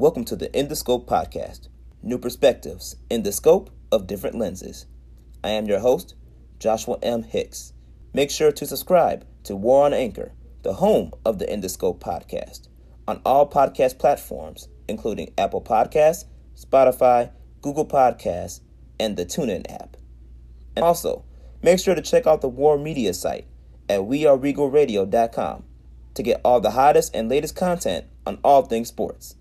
Welcome to the In the Scope podcast. New perspectives in the scope of different lenses. I am your host, Joshua M. Hicks. Make sure to subscribe to War on Anchor, the home of the In the Scope podcast, on all podcast platforms, including Apple Podcasts, Spotify, Google Podcasts, and the TuneIn app. And also, make sure to check out the War Media site at weareregalradio.com to get all the hottest and latest content on all things sports.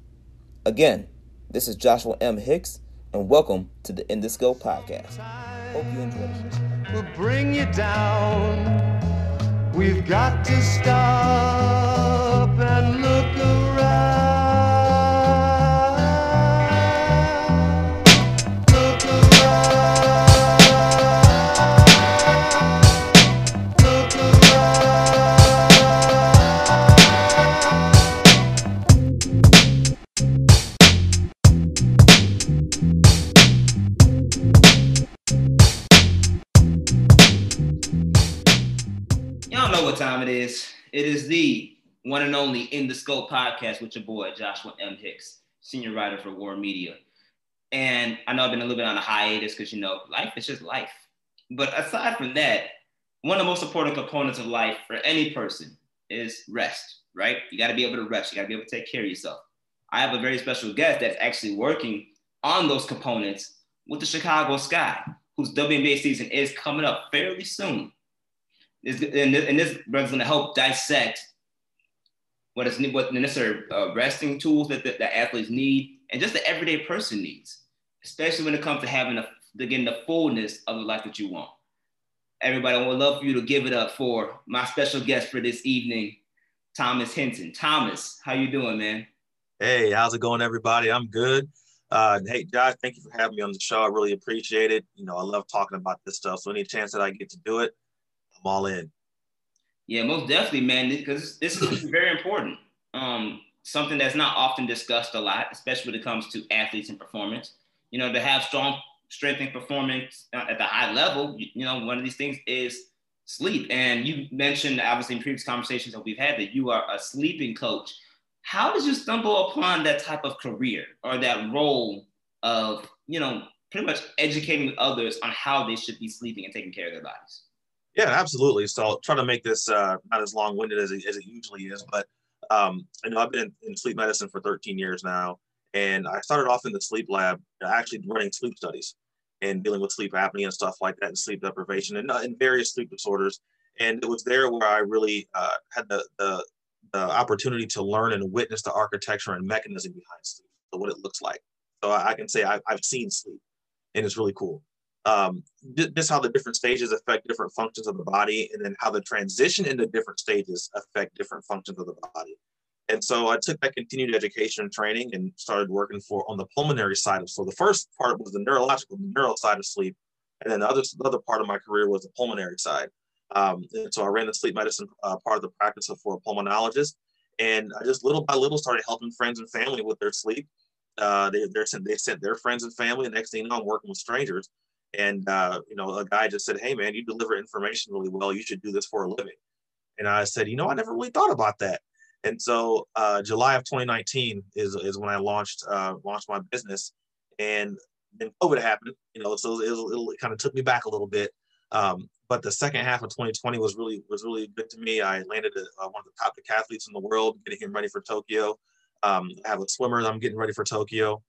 Again, this is Joshua M. Hicks, and welcome to the In the Scope podcast. Hope you enjoy it. will bring you down. We've got to stop and look what time it is. It is the one and only In the Scope podcast with your boy, Joshua M. Hicks, senior writer for War Media. And I know I've been a little bit on a hiatus because, you know, life is just life. But aside from that, one of the most important components of life for any person is rest, right? You got to be able to rest. You got to be able to take care of yourself. I have a very special guest that's actually working on those components with the Chicago Sky, whose WNBA season is coming up fairly soon. This, and, this, and this brother's going to help dissect what is what the necessary uh, resting tools that the, that athletes need and just the everyday person needs, especially when it comes to having a, getting the fullness of the life that you want. Everybody, I would love for you to give it up for my special guest for this evening, Thomas Hinton. Thomas, how you doing, man? Hey, how's it going, everybody? I'm good. Uh, hey, Josh, thank you for having me on the show. I really appreciate it. You know, I love talking about this stuff. So any chance that I get to do it, I'm all in. Yeah, most definitely, man, because this is very important. Um, something that's not often discussed a lot, especially when it comes to athletes and performance. You know, to have strong strength and performance at the high level, you, you know, one of these things is sleep. And you mentioned, obviously, in previous conversations that we've had, that you are a sleeping coach. How did you stumble upon that type of career or that role of, you know, pretty much educating others on how they should be sleeping and taking care of their bodies? Yeah, absolutely. So I'll try to make this uh, not as long-winded as it, as it usually is, but um, I know I've been in, in sleep medicine for 13 years now, and I started off in the sleep lab, actually running sleep studies and dealing with sleep apnea and stuff like that, and sleep deprivation and, uh, and various sleep disorders. And it was there where I really uh, had the, the the opportunity to learn and witness the architecture and mechanism behind sleep, so what it looks like. So I, I can say I, I've seen sleep, and it's really cool um, just how the different stages affect different functions of the body, and then how the transition into different stages affect different functions of the body. And so I took that continued education and training and started working for on the pulmonary side of. So the first part was the neurological, the neural side of sleep, and then the other the other part of my career was the pulmonary side. Um, and so I ran the sleep medicine uh, part of the practice for a pulmonologist, and I just little by little started helping friends and family with their sleep. Uh, they they sent they sent their friends and family. Next thing you know, I'm working with strangers. And uh, you know, a guy just said, "Hey, man, you deliver information really well. You should do this for a living." And I said, "You know, I never really thought about that." And so, uh, July of 2019 is is when I launched uh, launched my business, and then COVID happened. You know, so it, was, it kind of took me back a little bit. Um, but the second half of 2020 was really was really good to me. I landed a, uh, one of the top decathletes in the world, getting him ready for Tokyo. Um, I have a swimmer that I'm getting ready for Tokyo,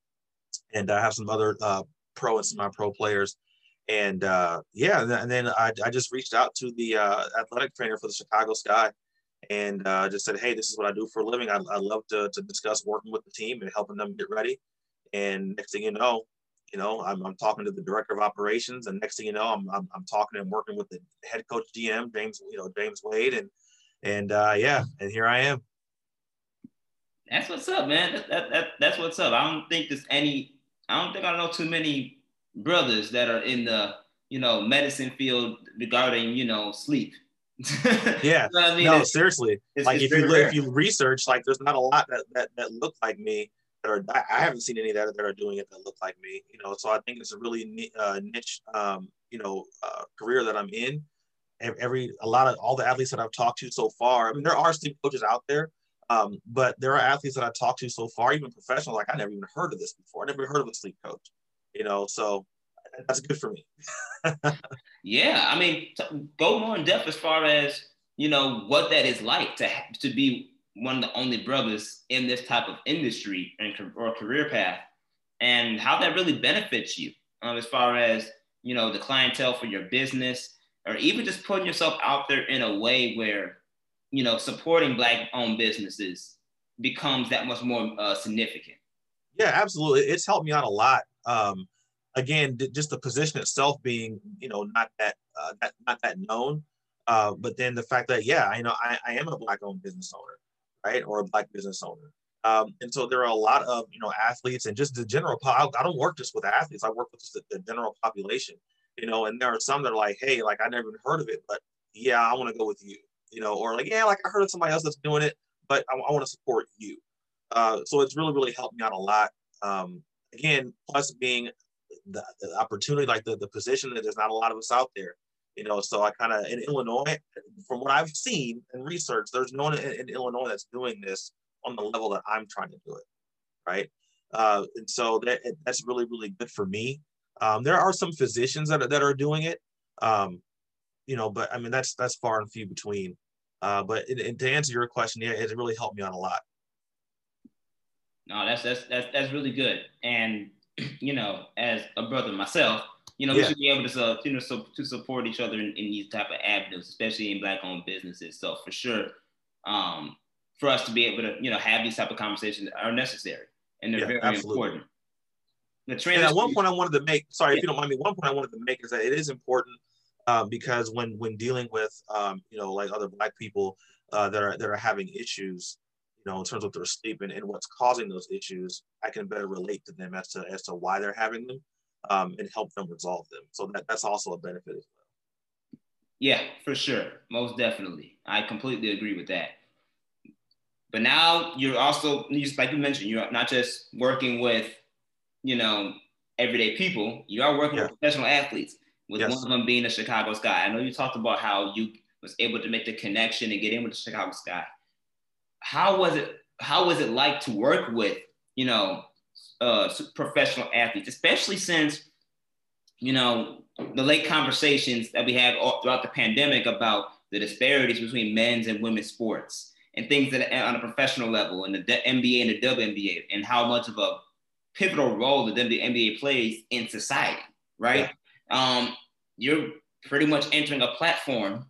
and I have some other uh, pro and semi-pro players and uh, yeah, and then I, I just reached out to the uh, athletic trainer for the Chicago Sky and uh, just said, hey, this is what I do for a living. I, I love to, to discuss working with the team and helping them get ready. And next thing you know, you know, I'm, I'm talking to the director of operations, and next thing you know, I'm, I'm, I'm talking and working with the head coach GM James, you know, James Wade, and and uh, yeah, and here I am. That's what's up, man. That, that, that, that's what's up. I don't think there's any. I don't think I know too many brothers that are in the you know medicine field regarding you know sleep. yeah, you know I mean? no, It's- seriously. it's- like it's if you rare. if you research, like there's not a lot that that, that look like me. That are, I, I haven't seen any that, that are doing it that look like me. You know, so I think it's a really uh, niche, um, you know, uh, career that I'm in. Every a lot of all the athletes that I've talked to so far. I mean, there are sleep coaches out there, Um, but there are athletes that I talked to so far, even professionals, like I never even heard of this before. I never heard of a sleep coach, you know, so that's good for me. yeah. I mean, go more in depth as far as, you know, what that is like to, to be one of the only brothers in this type of industry and or career path and how that really benefits you um, as far as, you know, the clientele for your business or even just putting yourself out there in a way where you know supporting black owned businesses becomes that much more uh, significant yeah absolutely it's helped me out a lot um, again just the position itself being you know not that, uh, that not that known uh, but then the fact that yeah I know I, I am a black owned business owner right or a black business owner um, and so there are a lot of you know athletes and just the general I, I don't work just with athletes i work with the, the general population you know, and there are some that are like, hey, like I never heard of it, but yeah, I want to go with you, you know, or like, yeah, like I heard of somebody else that's doing it, but I, I want to support you. Uh, so it's really, really helped me out a lot. Um, again, plus being the, the opportunity, like the, the position that there's not a lot of us out there, you know, so I kind of, in Illinois, from what I've seen and research, there's no one in, in Illinois that's doing this on the level that I'm trying to do it. Right. Uh, and so that, that's really, really good for me. Um, there are some physicians that are, that are doing it, um, you know, but I mean that's that's far and few between. Uh, but and to answer your question, yeah, it really helped me out a lot. No, that's that's that's that's really good. And you know, as a brother myself, you know, yeah. we should be able to uh, you know so, to support each other in, in these type of avenues, especially in black-owned businesses. So for sure, um, for us to be able to you know have these type of conversations are necessary and they're yeah, very absolutely. important. The trans- and at one point, I wanted to make. Sorry, yeah. if you don't mind me. One point I wanted to make is that it is important um, because when when dealing with um, you know like other Black people uh, that are that are having issues, you know, in terms of their sleep and, and what's causing those issues, I can better relate to them as to as to why they're having them um, and help them resolve them. So that that's also a benefit as well. Yeah, for sure, most definitely. I completely agree with that. But now you're also, like you mentioned, you're not just working with you know, everyday people. You are working yeah. with professional athletes, with yes. one of them being a Chicago Sky. I know you talked about how you was able to make the connection and get in with the Chicago Sky. How was it? How was it like to work with, you know, uh, professional athletes, especially since, you know, the late conversations that we had all throughout the pandemic about the disparities between men's and women's sports and things that on a professional level and the NBA and the WNBA and how much of a pivotal role that the NBA plays in society, right? Yeah. Um, you're pretty much entering a platform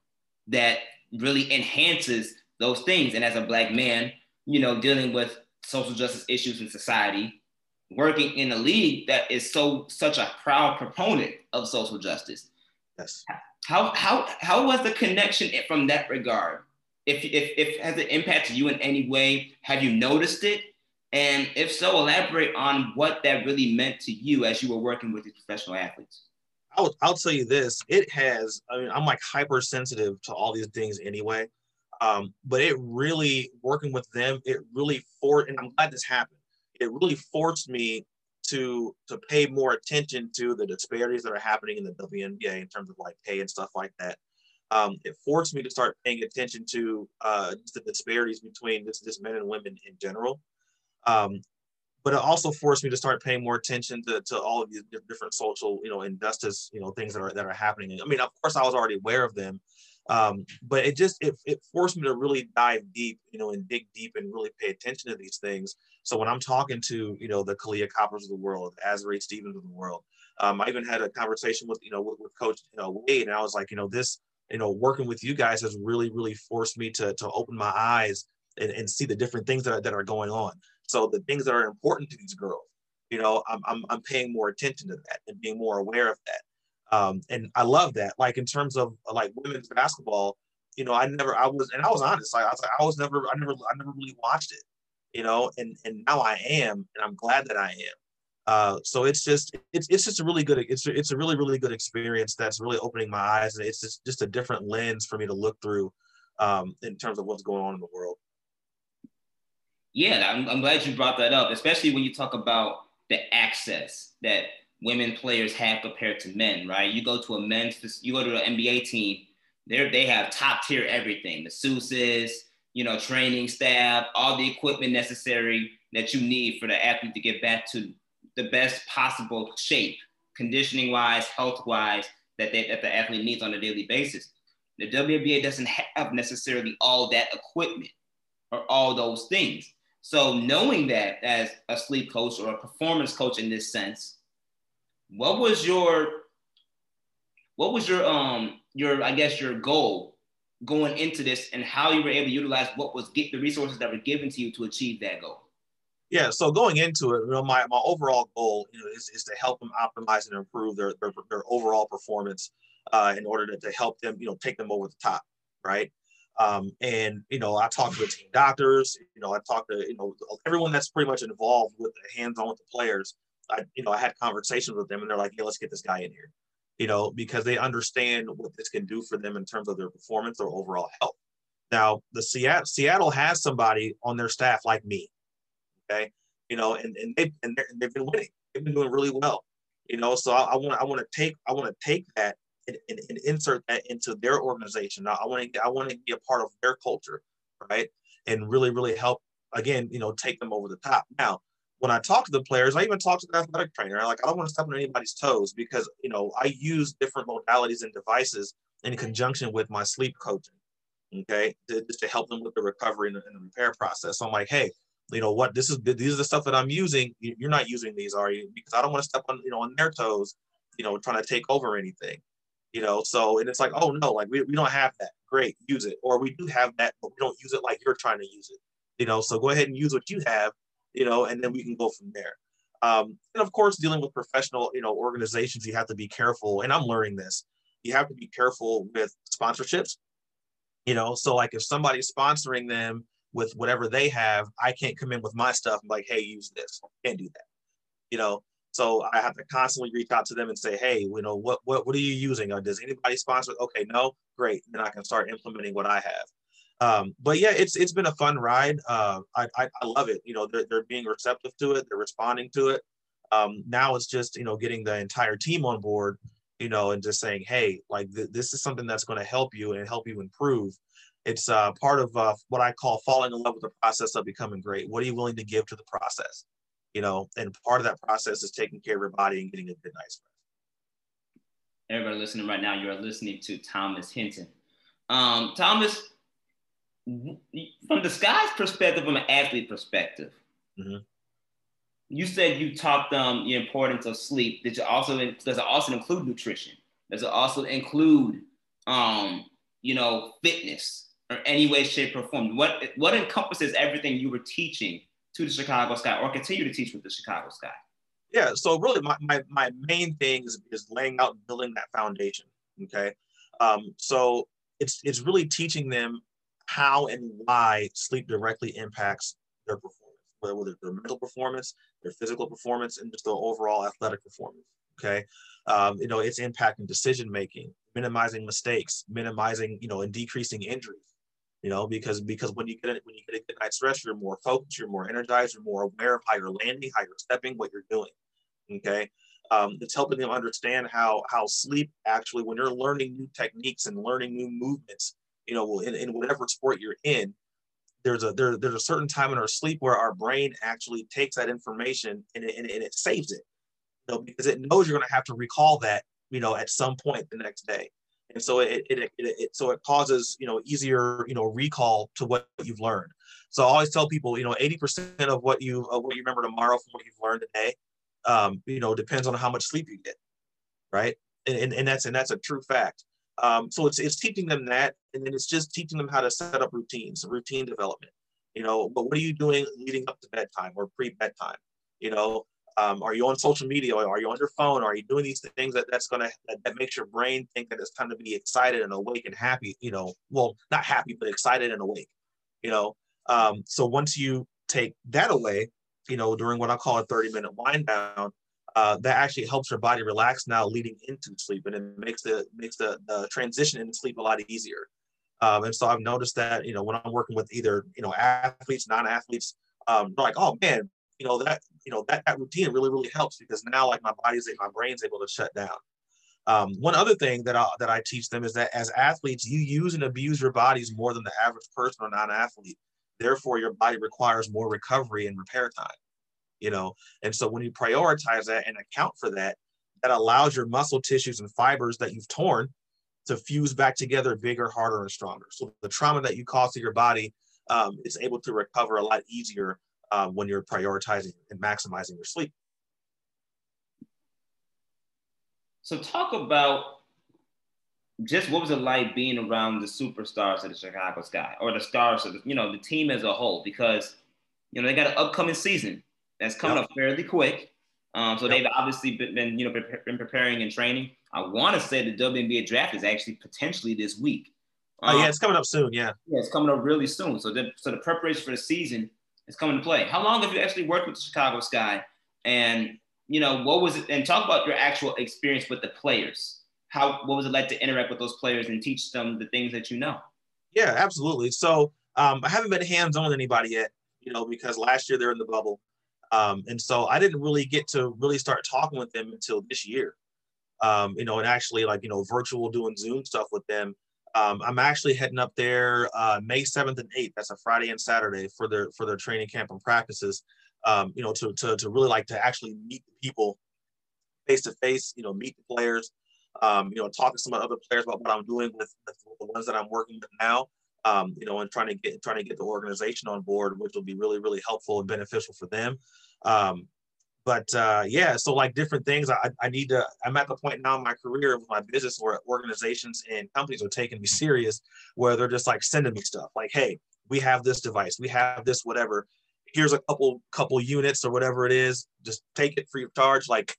that really enhances those things. And as a black man, you know, dealing with social justice issues in society, working in a league that is so such a proud proponent of social justice. Yes. How how how was the connection from that regard? If if if has it impacted you in any way? Have you noticed it? And if so, elaborate on what that really meant to you as you were working with these professional athletes. I'll, I'll tell you this it has, I mean, I'm like hypersensitive to all these things anyway. Um, but it really, working with them, it really forced, and I'm glad this happened, it really forced me to to pay more attention to the disparities that are happening in the WNBA in terms of like pay and stuff like that. Um, it forced me to start paying attention to uh, the disparities between just, just men and women in general. Um, but it also forced me to start paying more attention to, to all of these different social, you know, injustice, you know, things that are that are happening. I mean, of course, I was already aware of them, um, but it just it, it forced me to really dive deep, you know, and dig deep and really pay attention to these things. So when I'm talking to, you know, the Kahleah Coppers of the world, Azurá Stevens of the world, um, I even had a conversation with, you know, with, with Coach you know, Wade, and I was like, you know, this, you know, working with you guys has really, really forced me to to open my eyes and, and see the different things that are, that are going on. So the things that are important to these girls, you know, I'm, I'm, I'm paying more attention to that and being more aware of that. Um, and I love that. Like in terms of like women's basketball, you know, I never, I was, and I was honest. Like, I was like, I was never, I never, I never really watched it, you know, and and now I am, and I'm glad that I am. Uh, so it's just, it's it's just a really good, it's it's a really really good experience that's really opening my eyes, and it's just just a different lens for me to look through um, in terms of what's going on in the world. Yeah, I'm, I'm glad you brought that up, especially when you talk about the access that women players have compared to men, right? You go to a men's, you go to an NBA team, they they have top tier everything, the Seuss's, you know, training staff, all the equipment necessary that you need for the athlete to get back to the best possible shape, conditioning wise, health wise, that, they, that the athlete needs on a daily basis. The WBA doesn't have necessarily all that equipment or all those things. So knowing that as a sleep coach or a performance coach in this sense, what was your what was your um your I guess your goal going into this and how you were able to utilize what was get the resources that were given to you to achieve that goal? Yeah, so going into it, you know, my, my overall goal, you know, is, is to help them optimize and improve their their, their overall performance uh, in order to, to help them, you know, take them over the top, right? Um, and you know, I talked to the team doctors, you know, I talked to you know everyone that's pretty much involved with the hands-on with the players. I, you know, I had conversations with them, and they're like, "Yeah, let's get this guy in here," you know, because they understand what this can do for them in terms of their performance or overall health. Now, the Seattle Seattle has somebody on their staff like me, okay, you know, and and they and they've been winning, they've been doing really well, you know. So I want I want to take I want to take that and, and, and, insert that into their organization. I want to I want to be a part of their culture, right, and really really help again, you know, take them over the top. Now, when I talk to the players, I even talk to the athletic trainer. Like, I don't want to step on anybody's toes because, you know, I use different modalities and devices in conjunction with my sleep coaching. Okay. To, just to help them with the recovery and the, and the, repair process. So I'm like, hey, you know what, this is, these are the stuff that I'm using. You're not using these, are you? Because I don't want to step on, you know, on their toes, you know, trying to take over anything, you know? So, and it's like, oh no, like we, we don't have that. Great. Use it. Or we do have that, but we don't use it like you're trying to use it, you know? So go ahead and use what you have you know, and then we can go from there. Um, and of course, dealing with professional, you know, organizations, you have to be careful. And I'm learning this. You have to be careful with sponsorships. You know, so like if somebody's sponsoring them with whatever they have, I can't come in with my stuff and like, hey, use this. Can't do that. You know, so I have to constantly reach out to them and say, hey, you know, what what what are you using? Or does anybody sponsor? Okay, no, great. Then I can start implementing what I have. Um, but yeah, it's it's been a fun ride. Uh, I, I, I love it. You know, they're they're being receptive to it. They're responding to it. Um, now it's just you know getting the entire team on board. You know, and just saying, hey, like th- this is something that's going to help you and help you improve. It's uh, part of uh, what I call falling in love with the process of becoming great. What are you willing to give to the process? You know, and part of that process is taking care of your body and getting a good night's rest. Everybody listening right now, you are listening to Thomas Hinton. Um, Thomas, from the Sky's perspective, from an athlete perspective, mm-hmm. you said you taught them the importance of sleep. Did you also does it also include nutrition? Does it also include, um, you know, fitness or any way, shape, or form? What what encompasses everything you were teaching to the Chicago Sky or continue to teach with the Chicago Sky? Yeah, so really, my my, my main thing is, is laying out and building that foundation. Okay, um, so it's it's really teaching them how and why sleep directly impacts their performance, whether their mental performance, their physical performance, and just their overall athletic performance. Okay, um, you know, it's impacting decision making, minimizing mistakes, minimizing, you know, and decreasing injuries. You know, because because when you get it, when you get a good night's rest, you're more focused, you're more energized, you're more aware of how you're landing, how you're stepping, what you're doing. Okay, um, it's helping them understand how how sleep actually, when you're learning new techniques and learning new movements, you know, in, in whatever sport you're in, there's a there, there's a certain time in our sleep where our brain actually takes that information and it, and, and it saves it, you know, because it knows you're going to have to recall that, you know, at some point the next day, and so it, it, it, it so it causes you know easier you know recall to what you've learned. So I always tell people, you know, 80% of what you of what you remember tomorrow from what you've learned today, um, you know, depends on how much sleep you get, right? And, and, and that's and that's a true fact. Um, so it's, it's teaching them that, and then it's just teaching them how to set up routines, routine development. You know, but what are you doing leading up to bedtime or pre-bedtime? You know, um, are you on social media? Are you on your phone? Are you doing these things that that's gonna that, that makes your brain think that it's time to be excited and awake and happy? You know, well, not happy, but excited and awake. You know, um, so once you take that away, you know, during what I call a 30 minute wind down, uh, that actually helps your body relax now leading into sleep and it makes the makes the, the transition into sleep a lot easier um, and so i've noticed that you know when i'm working with either you know athletes non-athletes um, they're like oh man you know that you know that, that routine really really helps because now like my body's my brain's able to shut down Um, one other thing that I, that I teach them is that as athletes, you use and abuse your bodies more than the average person or non-athlete. Therefore, your body requires more recovery and repair time. You know, and so when you prioritize that and account for that, that allows your muscle tissues and fibers that you've torn to fuse back together bigger, harder, and stronger. So the trauma that you cause to your body um, is able to recover a lot easier um, when you're prioritizing and maximizing your sleep. So talk about just what was it like being around the superstars of the Chicago Sky or the stars of the, you know the team as a whole because you know they got an upcoming season that's coming yep. up fairly quick. Um, so yep. they've obviously been, been, you know been preparing and training. I want to say the WNBA draft is actually potentially this week. Um, oh yeah, um, it's coming up soon. Yeah. Yeah, it's coming up really soon. So the so the preparation for the season is coming to play. How long have you actually worked with the Chicago Sky? And you know what was it? And talk about your actual experience with the players. How what was it like to interact with those players and teach them the things that you know? Yeah, absolutely. So um, I haven't been hands on with anybody yet, you know, because last year they're in the bubble. Um, and so I didn't really get to really start talking with them until this year. Um, you know, and actually like, you know, virtual doing Zoom stuff with them. Um, I'm actually heading up there uh, May 7th and 8th. That's a Friday and Saturday for their for their training camp and practices. Um, you know, to, to to really like to actually meet the people face to face. You know, meet the players. Um, you know, talk to some of the other players about what I'm doing with, with the ones that I'm working with now. Um, you know, and trying to get trying to get the organization on board, which will be really really helpful and beneficial for them. Um, but uh, yeah, so like different things, I, I need to. I'm at the point now in my career of my business where organizations and companies are taking me serious, where they're just like sending me stuff like, hey, we have this device, we have this whatever. Here's a couple couple units or whatever it is. Just take it free of charge. Like,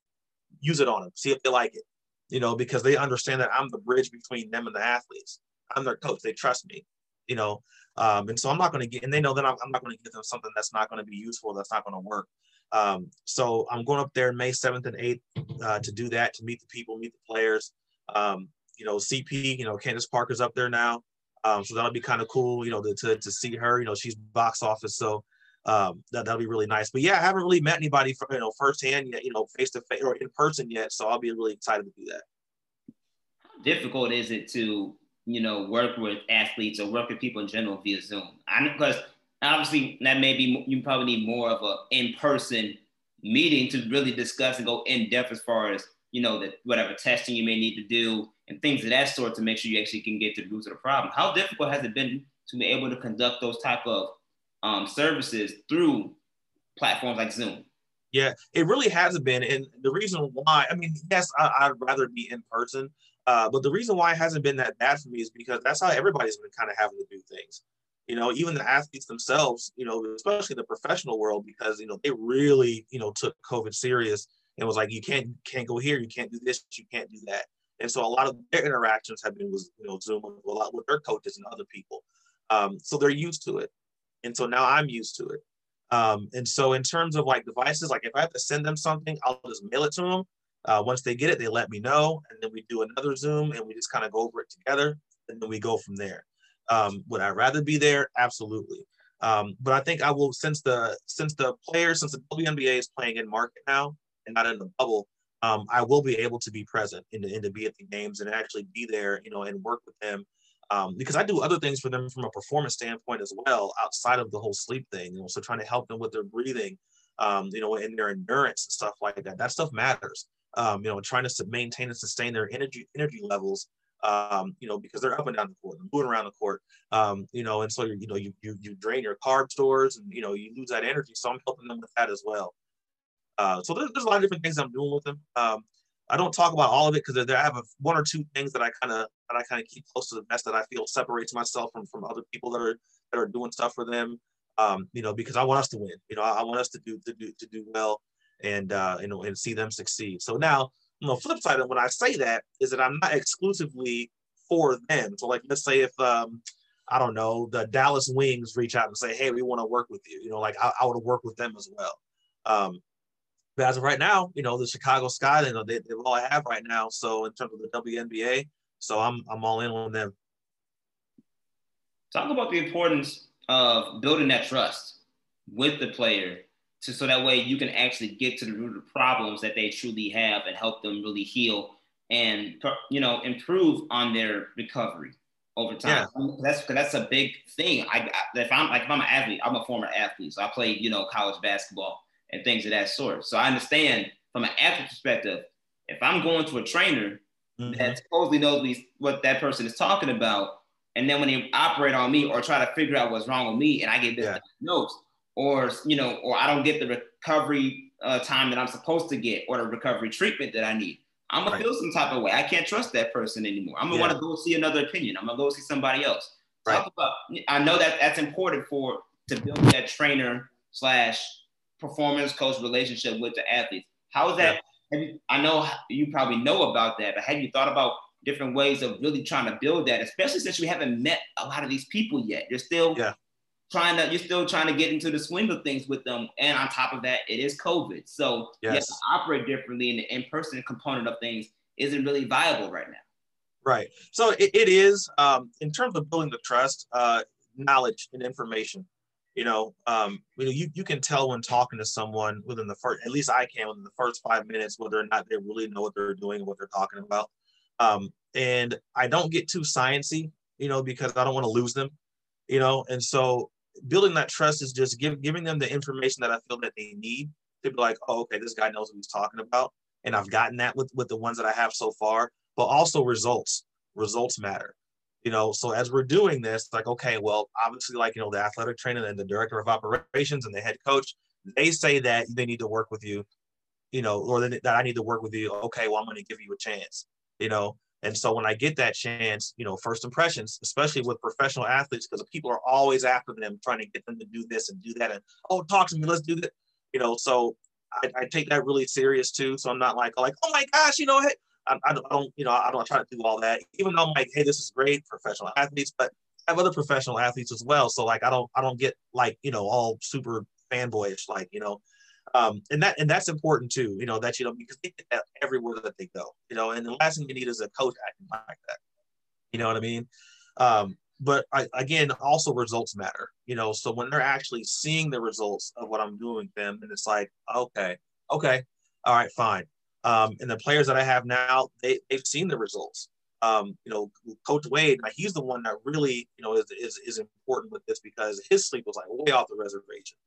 use it on them, see if they like it. You know, because they understand that I'm the bridge between them and the athletes. I'm their coach. They trust me. You know, um, and so I'm not going to get, and they know that I'm, I'm not going to give them something that's not going to be useful, that's not going to work. Um, so I'm going up there May 7th and 8th uh, to do that, to meet the people, meet the players. Um, you know, CP, you know, Candace Parker's up there now. Um, so that'll be kind of cool, you know, to, to, to, see her, you know, she's box office. So um, that, that'll be really nice. But yeah, I haven't really met anybody, for, you know, firsthand yet, you know, face to face or in person yet. So I'll be really excited to do that. How difficult is it to, you know, work with athletes or work with people in general via Zoom? I because obviously that may be you probably need more of a in-person meeting to really discuss and go in depth as far as you know that whatever testing you may need to do and things of that sort to make sure you actually can get to the roots of the problem. How difficult has it been to be able to conduct those type of um, services through platforms like Zoom? Yeah, it really hasn't been, and the reason why I mean, yes, I, would rather be in person, uh, but the reason why it hasn't been that bad for me is because that's how everybody's been kind of having to do things you know, even the athletes themselves, you know, especially the professional world, because you know they really, you know, took COVID serious and was like, you can't can't go here, you can't do this, you can't do that. And so a lot of their interactions have been with you know Zoom a lot with their coaches and other people. Um, so they're used to it, and so now I'm used to it. Um, and so in terms of like devices, like if I have to send them something, I'll just mail it to them. Uh, once they get it, they let me know, and then we do another Zoom, and we just kind of go over it together, and then we go from there. Um, would I rather be there? Absolutely. Um, but I think I will since the since the players since the WNBA is playing in market now and not in the bubble, um, I will be able to be present and, and to be at the games and actually be there, you know, and work with them um, because I do other things for them from a performance standpoint as well outside of the whole sleep thing. You know, so trying to help them with their breathing, um, you know, and their endurance and stuff like that. That stuff matters. Um, you know, trying to maintain and sustain their energy energy levels um, you know, because they're up and down the court, and moving around the court, um, you know, and so you know you, you you drain your carb stores, and you know you lose that energy. So I'm helping them with that as well. Uh, so there's, there's a lot of different things I'm doing with them. Um, I don't talk about all of it because I have a, one or two things that I kind of that I kind of keep close to the vest that I feel separates myself from from other people that are that are doing stuff for them. Um, you know, because I want us to win. You know, I want us to do to do to do well and uh, you know and see them succeed. So now on the flip side of when I say that is that I'm not exclusively for them. So like let's say if um I don't know the Dallas Wings reach out and say, hey, we want to work with you. You know, like I, I would work with them as well. Um, but as of right now, you know, the Chicago Sky, you know, they, they're all I have right now. So in terms of the WNBA, so I'm I'm all in on them. Talk about the importance of building that trust with the player to so that way you can actually get to the root of the problems that they truly have and help them really heal and you know improve on their recovery over time. Yeah. That's that's a big thing. I, if I'm like if I'm an athlete, I'm a former athlete, so I played you know college basketball and things of that sort. So I understand from an athlete perspective, if I'm going to a trainer mm-hmm. that supposedly knows what that person is talking about, and then when they operate on me or try to figure out what's wrong with me, and I get this yeah. Or you know, or I don't get the recovery uh, time that I'm supposed to get, or the recovery treatment that I need. I'm gonna right. feel some type of way. I can't trust that person anymore. I'm gonna yeah. want to go see another opinion. I'm gonna go see somebody else. Right. About, I know that that's important for to build that trainer slash performance coach relationship with the athletes. How is that? Yeah. You, I know you probably know about that, but have you thought about different ways of really trying to build that, especially since we haven't met a lot of these people yet? You're still yeah. Trying to you're still trying to get into the swing of things with them, and on top of that, it is COVID, so yes. you have to operate differently, and the in-person component of things isn't really viable right now. Right. So it, it is um, in terms of building the trust, uh, knowledge and information you know, um, you know, you, you can tell when talking to someone within the first, at least I can within the first five minutes, whether or not they really know what they're doing, what they're talking about. Um, and I don't get too sciency, you know, because I don't want to lose them, you know. And so building that trust is just give, giving them the information that I feel that they need to be like, oh, okay, this guy knows what he's talking about. And I've gotten that with, with the ones that I have so far, but also results. Results matter you know so as we're doing this like okay well obviously like you know the athletic trainer and the director of operations and the head coach they say that they need to work with you you know or that i need to work with you okay well i'm going to give you a chance you know and so when i get that chance you know first impressions especially with professional athletes because people are always after them trying to get them to do this and do that and oh talk to me let's do that you know so I, I take that really serious too so i'm not like like oh my gosh you know hey I, I, don't, you know, I don't try to do all that. Even though I'm like, hey, this is great, professional athletes, but I have other professional athletes as well. So like, I don't, I don't get like, you know, all super fanboyish, like, you know, um, and that and that's important too, you know, that you know because they get that everywhere that they go, you know. And the last thing you need is a coach acting like that. You know what I mean? Um, but I, again, also results matter, you know. So when they're actually seeing the results of what I'm doing them, and it's like, okay, okay, all right, fine. Um, and the players that I have now, they, they've seen the results. Um, you know, Coach Wade, he's the one that really, you know, is, is, is important with this because his sleep was like way off the reservation.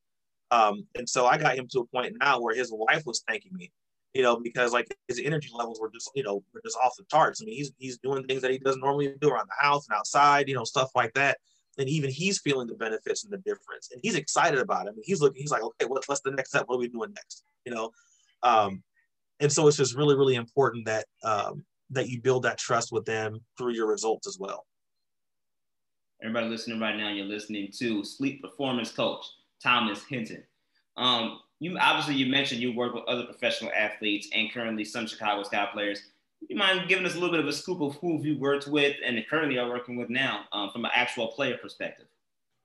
Um, and so I got him to a point now where his wife was thanking me, you know, because like his energy levels were just, you know, were just off the charts. I mean, he's he's doing things that he doesn't normally do around the house and outside, you know, stuff like that. And even he's feeling the benefits and the difference, and he's excited about it. I mean, he's looking, he's like, okay, what, what's the next step? What are we doing next? You know, um, and so it's just really really important that um, that you build that trust with them through your results as well everybody listening right now you're listening to sleep performance coach thomas hinton. Um, you obviously you mentioned you work with other professional athletes and currently some chicago sky players. You mind giving us a little bit of a scoop of who you worked with and currently are working with now um, from an actual player perspective?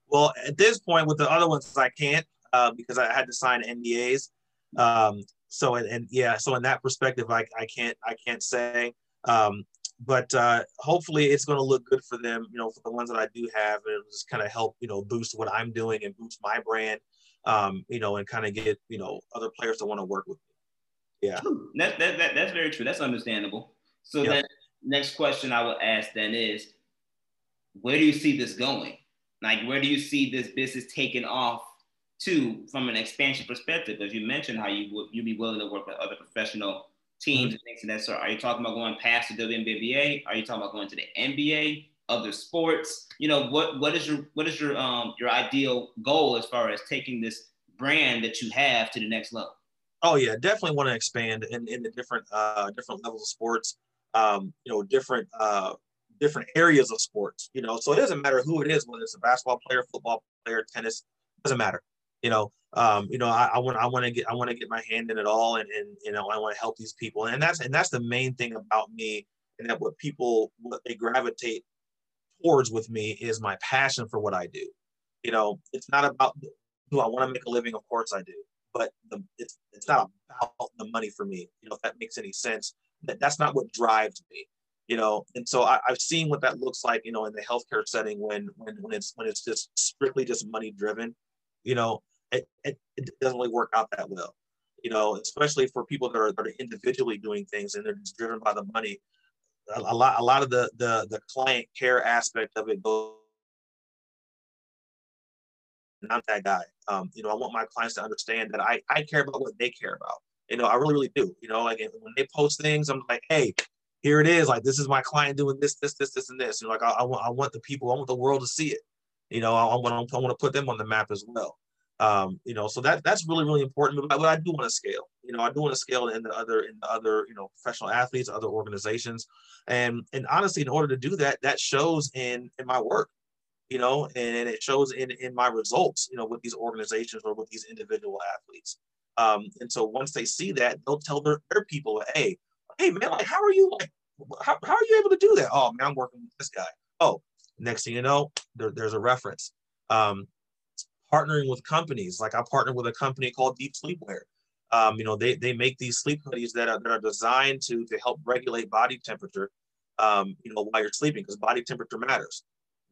Well at this point with the other ones i can't uh, because i had to sign ndas um, so and, and yeah so in that perspective i, I can't i can't say. Um, but uh, hopefully it's going to look good for them you know for the ones that i do have and it'll just kind of help you know boost what i'm doing and boost my brand um, you know and kind of get you know other players to want to work with me. Yeah. That, that, that, that's very true. That's understandable. So yep. then next question i will ask then is where do you see this going? Like where do you see this business taking off Two, from an expansion perspective, as you mentioned, how you would you be willing to work with other professional teams mm-hmm. and things of that sort. Are you talking about going past the WNBA? Are you talking about going to the NBA, other sports? You know, what what is your what is your um your ideal goal as far as taking this brand that you have to the next level? Oh yeah, definitely want to expand in, in the different uh different levels of sports. Um, you know, different uh different areas of sports. You know, so it doesn't matter who it is, whether it's a basketball player, football player, tennis, doesn't matter you know, um, you know, I, want I want to get I want to get my hand in it all, and and you know, I want to help these people, and that's and that's the main thing about me, and that what people what they gravitate towards with me is my passion for what I do. You know, it's not about do I want to make a living? Of course I do, but the, it's it's not about the money for me. You know, if that makes any sense. That that's not what drives me you know and so I, have seen what that looks like you know in the healthcare setting when when when it's when it's just strictly just money driven you know, it, it, it doesn't really work out that well. You know, especially for people that are, that are individually doing things and they're just driven by the money. A, a lot, a lot of the the the client care aspect of it goes. Not that guy. Um, you know, I want my clients to understand that I I care about what they care about. You know, I really, really do. You know, like when they post things, I'm like, hey, here it is. Like this is my client doing this, this, this, this, and this. You know, like I, I want, I want the people, I want the world to see it. You know, I, I want, I to put them on the map as well. Um, you know, so that that's really, really important. But, but I do want to scale. You know, I do want to scale in the other, in the other, you know, professional athletes, other organizations, and and honestly, in order to do that, that shows in in my work. You know, and it shows in in my results. You know, with these organizations or with these individual athletes. Um, and so once they see that, they'll tell their, their people, hey, hey man, like how are you like how, how are you able to do that? Oh man, I'm working with this guy. Oh, next thing you know, there, there's a reference. Um, partnering with companies, like I partnered with a company called Deep Sleepwear. Um, you know, they, they make these sleep hoodies that are, that are designed to, to help regulate body temperature, um, you know, while you're sleeping, because body temperature matters.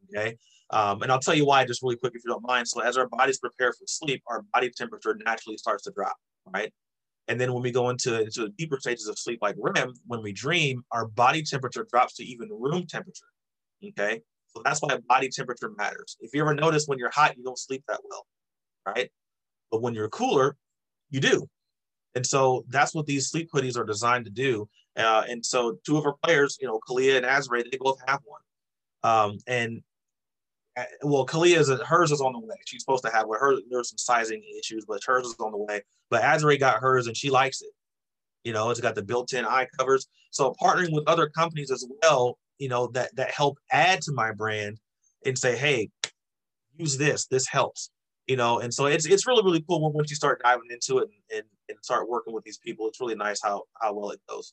Okay. Um, and I'll tell you why just really quick if you don't mind. So as our bodies prepare for sleep, our body temperature naturally starts to drop, right? And then when we go into, into the deeper stages of sleep, like REM, when we dream, our body temperature drops to even room temperature. Okay. So that's why body temperature matters. If you ever notice when you're hot, you don't sleep that well, right? But when you're cooler, you do. And so that's what these sleep hoodies are designed to do. Uh, and so two of our players, you know, Kahleah and Azurá, they both have one. Um, and uh, well, Kahleah's hers is on the way. She's supposed to have one. Her there's some sizing issues, but hers is on the way. But Azurá got hers and she likes it. You know, it's got the built-in eye covers. So partnering with other companies as well, you know, that that help add to my brand and say, hey, use this. This helps. You know, and so it's it's really really cool when once you start diving into it and, and, and start working with these people. It's really nice how how well it goes.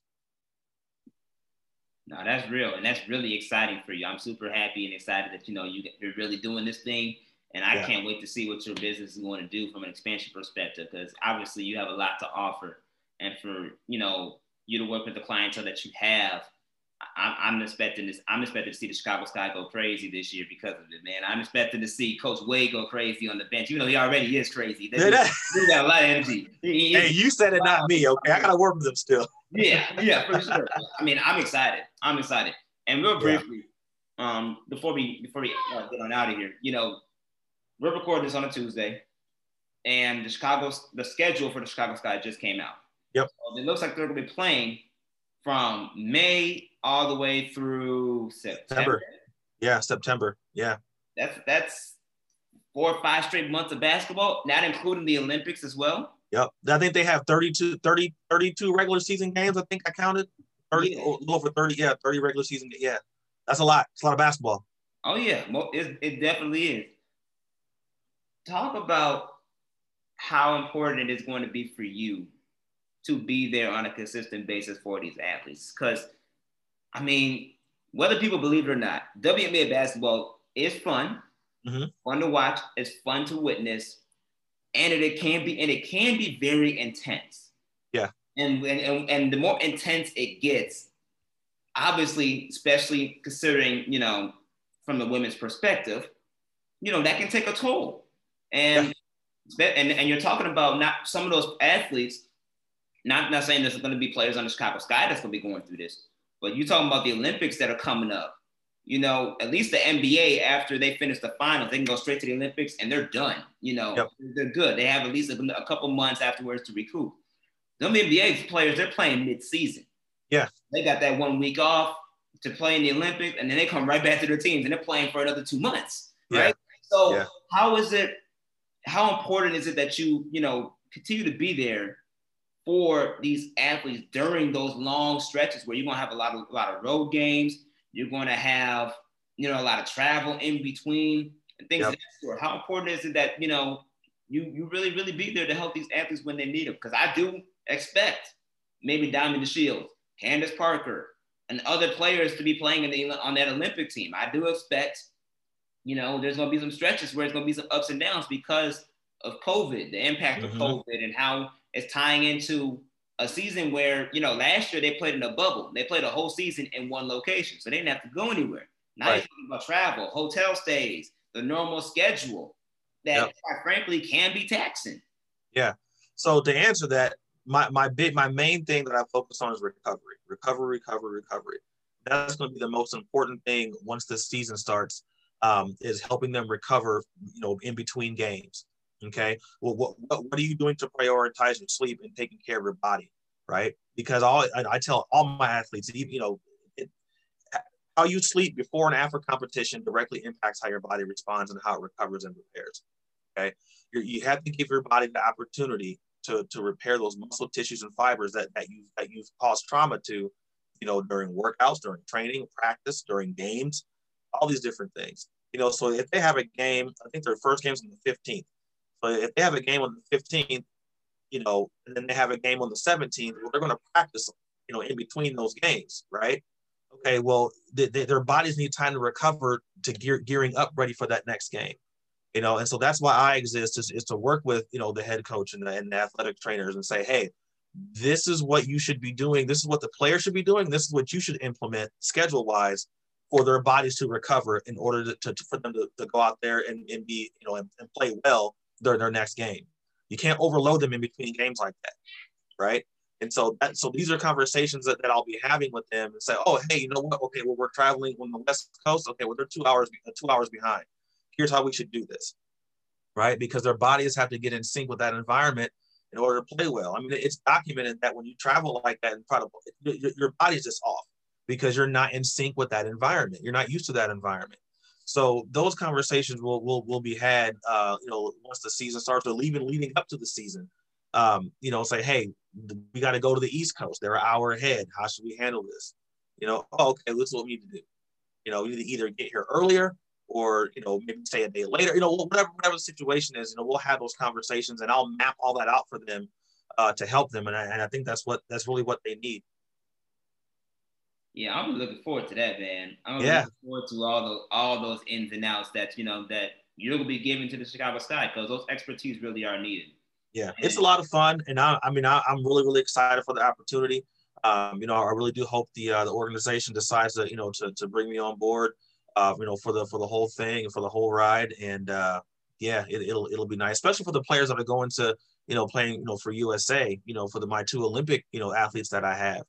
No, that's real, and that's really exciting for you. I'm super happy and excited that you know you, you're really doing this thing, and I yeah. can't wait to see what your business is going to do from an expansion perspective. Because obviously you have a lot to offer, and for you know you to work with the clientele that you have, I'm, I'm, expecting this. I'm expecting to see the Chicago Sky go crazy this year because of it, man. I'm expecting to see Coach Wade go crazy on the bench. You know, he already is crazy. They, he got a lot of energy. He, hey, you said it, not me. Okay, I gotta work with him still. yeah, yeah, for sure. I mean, I'm excited. I'm excited. And real briefly, yeah. um, before we before we uh, get on out of here, you know, we're recording this on a Tuesday, and the Chicago the schedule for the Chicago Sky just came out. Yep. So it looks like they're gonna be playing from May all the way through September. September. Yeah, September. Yeah. That's that's four or five straight months of basketball, not including the Olympics as well. Yep. I think they have 32, 30, 32 regular season games. I think I counted 30, yeah. Oh, a little over 30. Yeah, 30 regular season. Yeah. That's a lot. It's a lot of basketball. Oh, yeah. It, it definitely is. Talk about how important it is going to be for you to be there on a consistent basis for these athletes. Because, I mean, whether people believe it or not, WNBA basketball is fun, mm-hmm. fun to watch, it's fun to witness, and it, can be and it can be very intense. Yeah. And, and and the more intense it gets, obviously, especially considering you know from the women's perspective, you know that can take a toll. And yeah. and and you're talking about not some of those athletes not, not saying there's going to be players on the Chicago Sky that's going to be going through this, but you're talking about the Olympics that are coming up. You know, at least the NBA, after they finish the finals, they can go straight to the Olympics and they're done. You know, yep. they're good. They have at least a, a couple months afterwards to recoup. The NBA players, they're playing mid-season. Yeah. They got that one week off to play in the Olympics, and then they come right back to their teams and they're playing for another two months. Right. Yeah. So yeah. how is it, how important is it that you, you know, continue to be there for these athletes during those long stretches where you're gonna have a lot of a lot of road games, you're gonna have you know a lot of travel in between and things yep. of that sort. How important is it that you know you you really really be there to help these athletes when they need them? Because I do expect maybe Diamond DeShields, Candace Parker, and other players to be playing in the on that Olympic team. I do expect you know there's gonna be some stretches where it's gonna be some ups and downs because of COVID, the impact mm-hmm. of COVID, and how it's tying into a season where, you know, last year they played in a bubble. They played a whole season in one location. So they didn't have to go anywhere. Now right. you're talking about travel, hotel stays, the normal schedule that yep. quite frankly can be taxing. Yeah. So to answer that, my my big my main thing that I focus on is recovery, recovery, recovery, recovery. That's going to be the most important thing once the season starts. Um, is helping them recover, you know, in between games. Okay. Well, what, what, what are you doing to prioritize your sleep and taking care of your body? Right. Because all I, I tell all my athletes, you know, it, how you sleep before and after competition directly impacts how your body responds and how it recovers and repairs. Okay. You're, you have to give your body the opportunity to, to repair those muscle tissues and fibers that, that you that you've caused trauma to, you know, during workouts, during training, practice, during games, all these different things. You know, so if they have a game, I think their first game's on the 15th. But if they have a game on the 15th, you know, and then they have a game on the 17th, well, they're going to practice, you know, in between those games, right? Okay, well, their bodies need time to recover to gear, gearing up ready for that next game, you know, and so that's why I exist is, is to work with, you know, the head coach and the, and the athletic trainers and say, hey, this is what you should be doing. This is what the player should be doing. This is what you should implement schedule wise for their bodies to recover in order to, to for them to, to go out there and, and be, you know, and, and play well their, their next game. You can't overload them in between games like that, right? And so that so these are conversations that, that I'll be having with them and say, oh, hey, you know what? Okay, well, we're traveling on the West Coast. Okay, well, they're two hours two hours behind. Here's how we should do this, right? Because their bodies have to get in sync with that environment in order to play well. I mean, it's documented that when you travel like that, incredible, your, your body's just off because you're not in sync with that environment. You're not used to that environment. So those conversations will will will be had, uh, you know, once the season starts, or even leading up to the season. Um, you know, say, hey, we got to go to the East Coast. They're an hour ahead. How should we handle this? You know, oh, okay, this is what we need to do. You know, we need to either get here earlier or you know maybe stay a day later. You know, whatever whatever the situation is, you know, we'll have those conversations, and I'll map all that out for them uh, to help them. And I, and I think that's what that's really what they need. Yeah, I'm looking forward to that, man. I'm yeah. looking forward to all the all those ins and outs that you know that you're gonna be giving to the Chicago Sky because those expertise really are needed. Yeah, and, it's a lot of fun, and I, I mean, I, am really really excited for the opportunity. Um, you know, I really do hope the uh, the organization decides to you know to, to bring me on board, uh, you know, for the for the whole thing and for the whole ride, and uh, yeah, it, it'll it'll be nice, especially for the players that are going to you know playing you know for USA, you know, for the my two Olympic you know athletes that I have.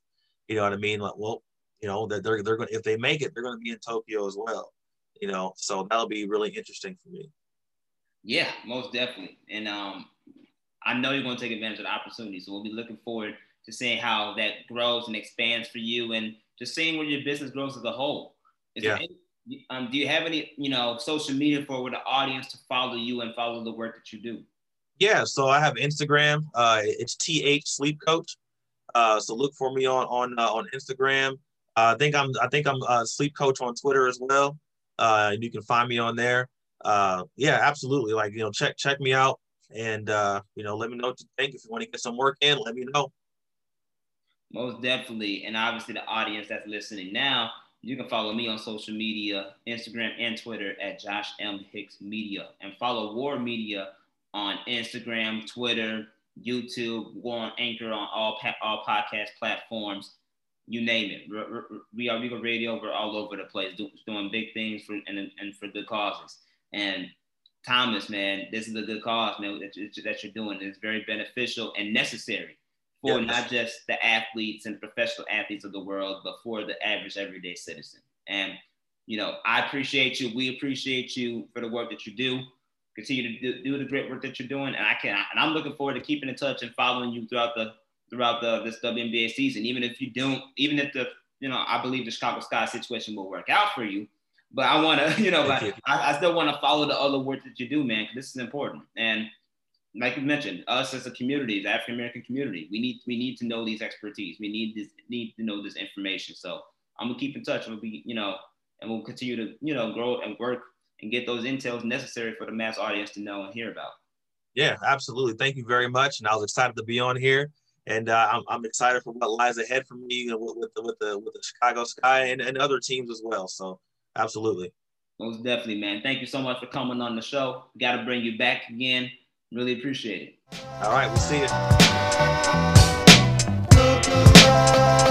You know what I mean? Like, well, you know that they're they're going if they make it, they're going to be in Tokyo as well. You know, so that'll be really interesting for me. Yeah, most definitely, and um, I know you're going to take advantage of the opportunity. So we'll be looking forward to seeing how that grows and expands for you, and just seeing where your business grows as a whole. Is yeah. Any, um, do you have any, you know, social media for the audience to follow you and follow the work that you do? Yeah, so I have Instagram. Uh, it's th Sleep Coach. Uh, so look for me on on uh, on Instagram. Uh, I think I'm I think I'm a sleep coach on Twitter as well. Uh, you can find me on there. Uh, yeah, absolutely. Like you know, check check me out and uh, you know, let me know what you think. If you want to get some work in, let me know. Most definitely, and obviously the audience that's listening now, you can follow me on social media, Instagram and Twitter at Josh M Hicks Media, and follow War Media on Instagram, Twitter, YouTube, on Anchor on all all podcast platforms you name it. We are Regal Radio. We're all over the place do, doing big things for and, and for good causes. And Thomas, man, this is a good cause, man, that, that you're doing. It's very beneficial and necessary for yes. not just the athletes and professional athletes of the world, but for the average everyday citizen. And you know, I appreciate you. We appreciate you for the work that you do. Continue to do, do the great work that you're doing, and I can. And I'm looking forward to keeping in touch and following you throughout the throughout the this WNBA season. Even if you don't, even if the you know, I believe the Chicago Sky situation will work out for you. But I want to, you know, like, I, I, still want to follow the other work that you do, man. Because this is important. And like you mentioned, us as a community, the African American community, we need we need to know these expertise. We need this need to know this information. So I'm gonna keep in touch. We'll be, you know, and we'll continue to, you know, grow and work and get those intels necessary for the mass audience to know and hear about. Yeah, absolutely. Thank you very much. And I was excited to be on here and uh, I'm, I'm excited for what lies ahead for me with, with the with the with the Chicago Sky and, and other teams as well. So absolutely. Most definitely, man. Thank you so much for coming on the show. Got to bring you back again. Really appreciate it. All right, we'll see you.